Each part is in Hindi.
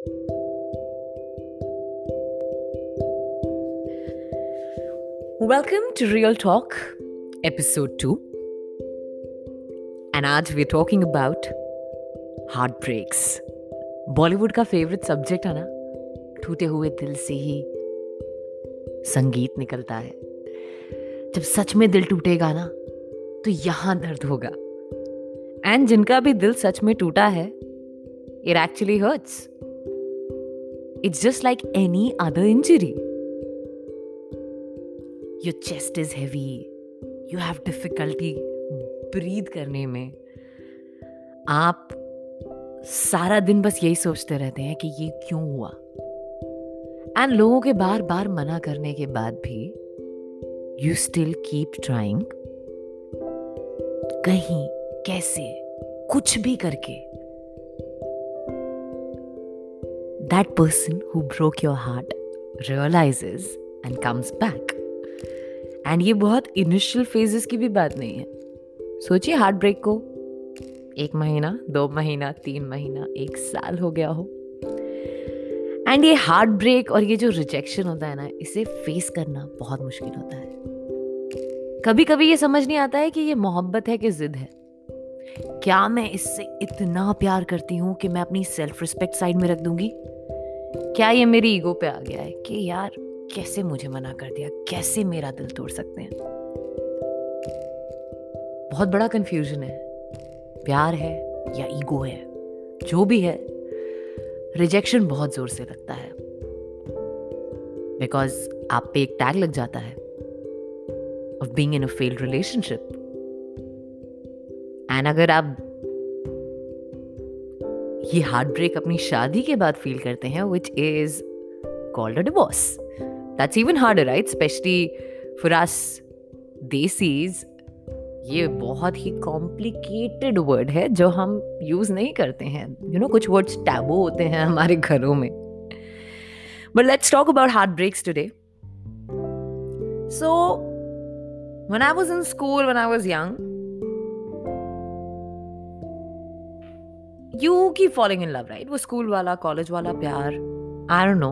Welcome to Real Talk, episode 2. And आज we talking about heart breaks Bollywood का फेवरेट सब्जेक्ट है ना? टूटे हुए दिल से ही संगीत निकलता है। जब सच में दिल टूटेगा ना तो यहाँ दर्द होगा। एंड जिनका भी दिल सच में टूटा है it actually hurts it's just like any other injury your chest is heavy you have difficulty breathe करने में. आप सारा दिन बस यही सोचते रहते हैं कि ये क्यों हुआ? एंड लोगों के बार बार मना करने के बाद भी यू स्टिल कीप ट्राइंग कहीं, कैसे, कुछ भी करके. That person who broke your heart realises and comes back and ये बहुत इनिशियल फेजेस की भी बात नहीं है। सोचिए हार्ट ब्रेक को। एक महीना, दो महीना, तीन महीना, एक साल हो गया हो। एंड ये हार्ट ब्रेक और ये जो रिजेक्शन होता है ना, इसे फेस करना बहुत मुश्किल होता है। कभी कभी ये समझ नहीं आता है कि ये मोहब्बत है कि जिद है। क्या मैं इससे इतना प्यार करती हूँ कि मैं अपनी सेल्फ रिस्पेक्ट साइड में रख दूँगी? क्या ये मेरी ईगो पे आ गया है? कि यार, कैसे मुझे मना कर दिया? कैसे मेरा दिल तोड़ सकते हैं? बहुत बड़ा कंफ्यूजन है। प्यार है या ईगो है? जो भी है रिजेक्शन बहुत ज़ोर से लगता है। बिकॉज़ आप पे एक टैग लग जाता है। Of being in a failed relationship and अगर आप ये हार्ट ब्रेक अपनी शादी के बाद फील करते हैं which is called a divorce that's even harder right specially for us desis ये बहुत ही कॉम्प्लिकेटेड वर्ड है जो हम यूज़ नहीं करते हैं। यू you नो know, कुछ वर्ड्स टैबो होते हैं हमारे घरों में। But let's talk about heart breaks today so when I was in school, when I was young, you keep falling in love, right? वो स्कूल वाला कॉलेज वाला प्यार। आई डोंट नो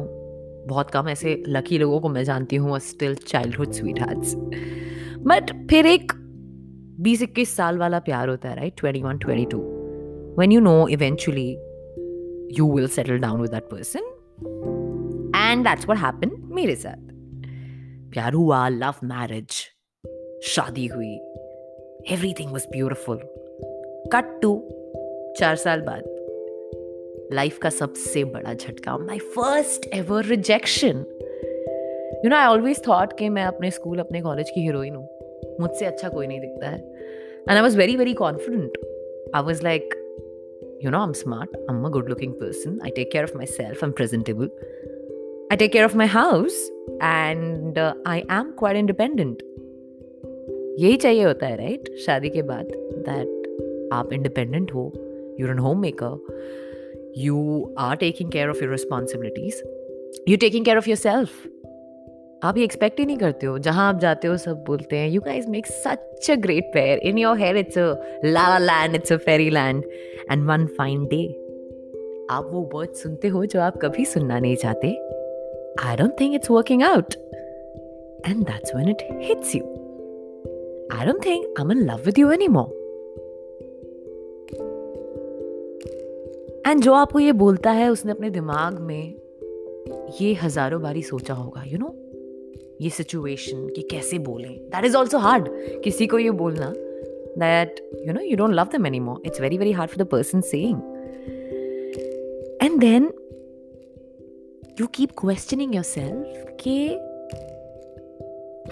बहुत कम ऐसे लकी लोगों को मैं जानती हूँ still childhood sweet hearts but फिर एक बीस इक्कीस साल वाला प्यार होता है right twenty one twenty two when you know eventually you will settle down with that person and that's what happen मेरे साथ. प्यार हुआ लव मैरिज शादी हुई. Everything was beautiful cut to चार साल बाद लाइफ का सबसे बड़ा झटका my first ever rejection you know I always thought कि मैं अपने स्कूल अपने कॉलेज की हीरोइन हूँ। मुझसे अच्छा कोई नहीं दिखता है। And I was very very confident I was like you know, I'm smart, I'm a good looking person, I take care of myself, I'm am presentable I take care of my house and I am quite independent यही चाहिए होता है राइट right? शादी के बाद दैट आप इंडिपेंडेंट हो। You're an homemaker you are taking care of your responsibilities you taking care of yourself आप ये एक्सपेक्ट ही नहीं करते हो। जहाँ आप जाते हो, सब बोलते हैं you guys make such a great pair in your hair it's a la land it's a fairy land and one fine day आप वो वर्ड सुनते हो जो आप कभी सुनना नहीं चाहते? I don't think it's working out and that's when it hits you I don't think I'm in love with you anymore. एंड जो आपको ये बोलता है, उसने अपने दिमाग में ये हज़ारों बारी सोचा होगा यू you नो know? ये सिचुएशन कि कैसे बोलें? दैट इज़ ऑल्सो हार्ड किसी को ये बोलना that you know you don't love them any more it's very very hard for the person saying and then you keep questioning yourself कि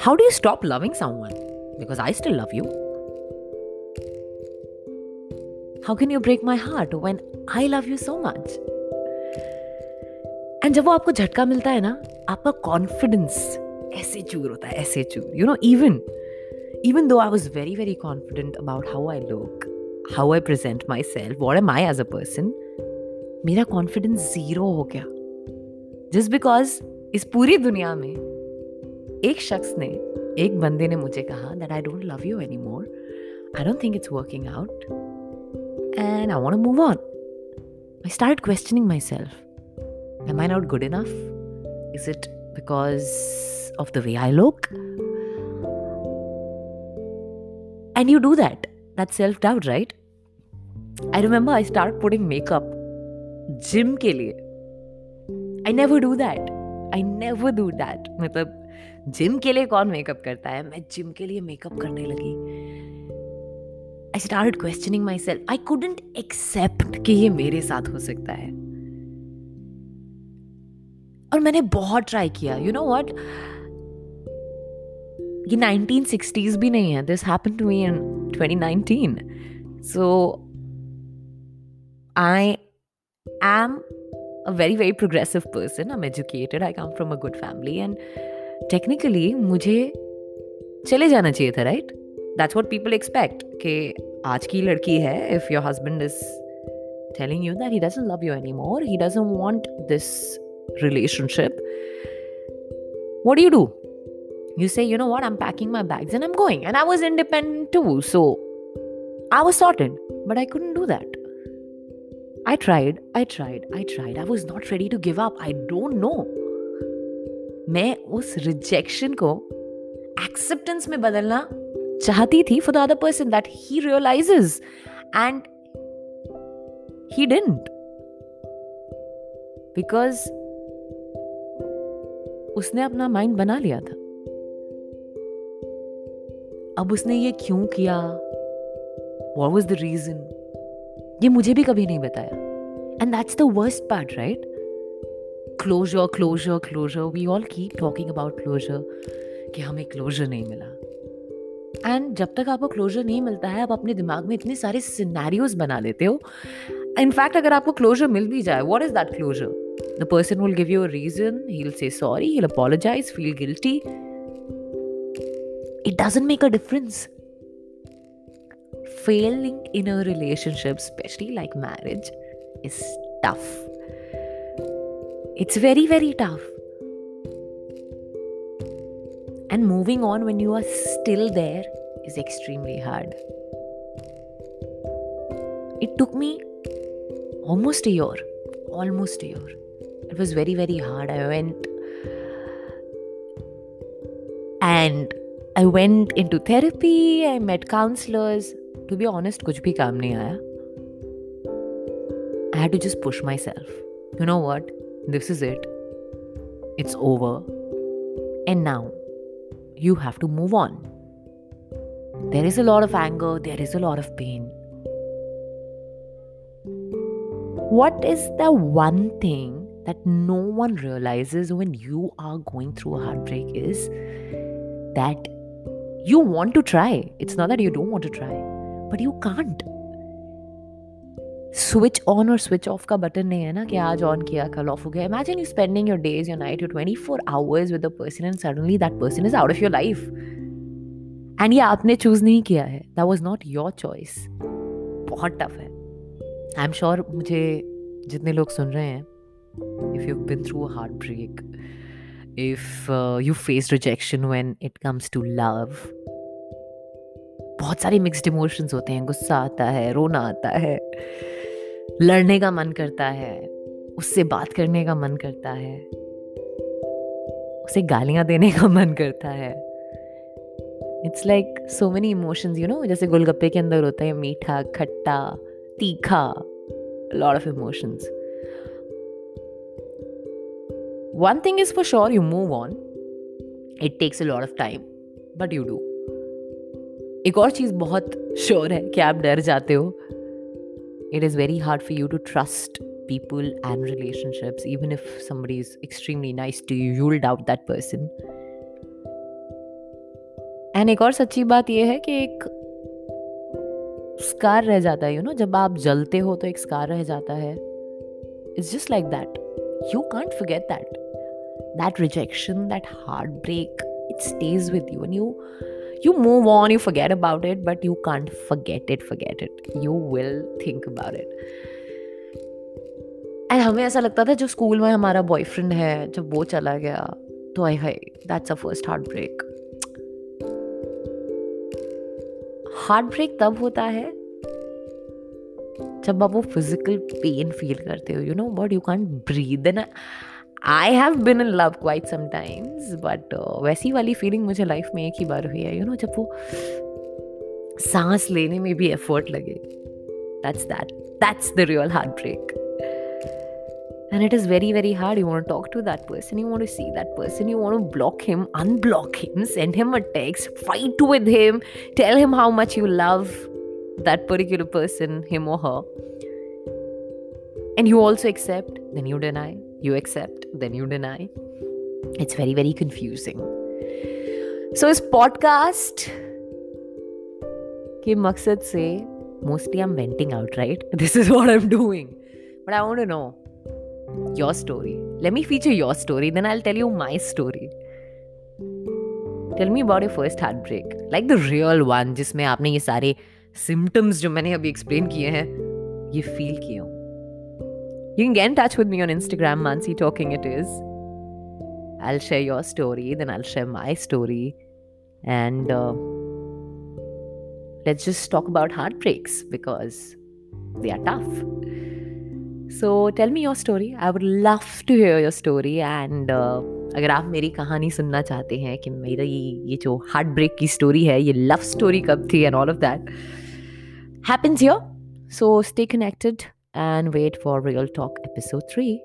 how do you stop loving someone because I still love you. How can you break my heart when I love you so much? And जब वो आपको झटका मिलता है ना, आपका कॉन्फिडेंस ऐसे चूर होता है, ऐसे चूर you no even even though I was very very confident about how I look how I present myself what am I as a person मेरा कॉन्फिडेंस ज़ीरो हो गया जस्ट बिकॉज़ इस पूरी दुनिया में एक शख्स ने, एक बंदे ने मुझे कहा that I don't love you any more I don't think it's working out And I want move on I start questioning myself Am I not good enough? Is it because of the way I look? And you do that. That's self doubt, right? I remember I started putting makeup gym ke liye. I never do that. I never do that. मतलब जिम के लिए कौन मेकअप करता है मैं जिम के लिए मेकअप करने लगी I start questioning myself I couldn't accept कि ये मेरे साथ हो सकता है। और मैंने बहुत ट्राई किया यू नो वट ये 1960s भी नहीं है। This happen to me in 2019 so I am a very very progressive person. I'm educated. I come from a good family and technically मुझे चले जाना चाहिए था right that's what people expect कि आज की लड़की है if your husband is telling you that he doesn't love you anymore he doesn't want this relationship what do you do you say you know what i'm packing my bags and i'm going and i was independent too so i was sorted but i couldn't do that I tried, I tried, I tried. I was not ready to give up. I don't know. मैं उस रिजेक्शन को एक्सेप्टेंस में बदलना चाहती थी for the other person that he realises and he didn't because उसने अपना माइंड बना लिया था। अब उसने ये क्यों किया? वॉट वॉज़ द रीजन ये मुझे भी कभी नहीं बताया। And that's the worst part right closure closure closure we all keep talking about closure कि हमें क्लोजर नहीं मिला। एंड जब तक आपको क्लोजर नहीं मिलता है आप अपने दिमाग में इतने सारे सिनेरियोज बना लेते हो इनफैक्ट अगर आपको क्लोजर मिल भी जाए what is that closure the person will give you a reason he say sorry he apologises feel guilty it doesn't make a difference failing in a relationship, especially like marriage, is tough. It's very, very tough. And moving on when you are still there is extremely hard. It took me almost a year. Almost a year. It was very, very hard. I went and I went into therapy, I met counselors. To be honest, kuch bhi kaam nahi aaya. I had to just push myself. You know what? This is it. It's over. And now you have to move on. There is a lot of anger, there is a lot of pain. What is the one thing that no one realizes when you are going through a heartbreak is that you want to try. It's not that you don't want to try, but you can't. Switch on और स्विच ऑफ़ का बटन नहीं है ना कि आज ऑन किया, कल ऑफ़ हो गया। Imagine you spending your days your night your twenty four hours with a person and suddenly that person is out of your life and ये आपने चूज़ नहीं किया है। That was not your choice बहुत टफ है। आई एम श्योर मुझे जितने लोग सुन रहे हैं if you been through heart break if you face rejection when it comes to love बहुत सारे मिक्सड इमोशंस होते हैं। गुस्सा आता है, रोना आता है। लड़ने का मन करता है, उससे बात करने का मन करता है, उसे गालियाँ देने का मन करता है। It's like so many emotions you know जैसे गोलगप्पे के अंदर होता है मीठा, खट्टा, तीखा lot of emotions one thing is for sure you move on it takes a lot of time but you do एक और चीज़ बहुत श्योर है कि आप डर जाते हो। It is very hard for you to trust people and relationships, even if somebody is extremely nice to you, you'll doubt that person. And एक और सच्ची बात यह है कि एक स्कार रह जाता है यू नो जब आप जलते हो तो एक स्कार रह जाता है। It's just like that you can't forget that that rejection that heart break it stays with you and you you move on, you forget about it, but you can't forget it forget it. You will think about it. And हमें ऐसा लगता था जो स्कूल में हमारा बॉयफ्रेंड है, जब वो चला गया तो आई high that's a first heart break heart break तब होता है, जब आप वो फ़िज़िकल पेन फील करते हो you know but you can't breathe then I have been in love quite sometimes but वैसी वाली फीलिंग मुझे लाइफ में एक ही बार हुई है यू you नो know, जब वो सांस लेने में भी एफर्ट लगे that's that that's the real heart break And it is very, very hard. You want to talk to that person, you want to see that person, you want to block him, unblock him, send him a text, fight with him, tell him how much you love that particular person, him or her. And you also accept, then you deny, you accept, then you deny. It's very, very confusing. So, इस podcast के मकसद से mostly I'm venting out, right? This is what I'm doing. But I want to know your story. Let me feature your story, then I'll tell you my story. Tell me about your first heartbreak. Like the real one, जिसमें आपने ये सारे symptoms जो मैंने अभी explain किए हैं ये feel किए हो. You can get in touch with me on Instagram, Mansi Talking It Is. I'll share your story, then I'll share my story. And uh, let's just talk about heartbreaks because they are tough. So tell me your story. I would love to hear your story. And uh, अगर आप मेरी कहानी सुनना चाहते हैं कि मेरा ये ये जो हार्ट ब्रेक की स्टोरी है ये लव स्टोरी कब थी and all of that happens here so stay connected and wait for Real Talk episode 3.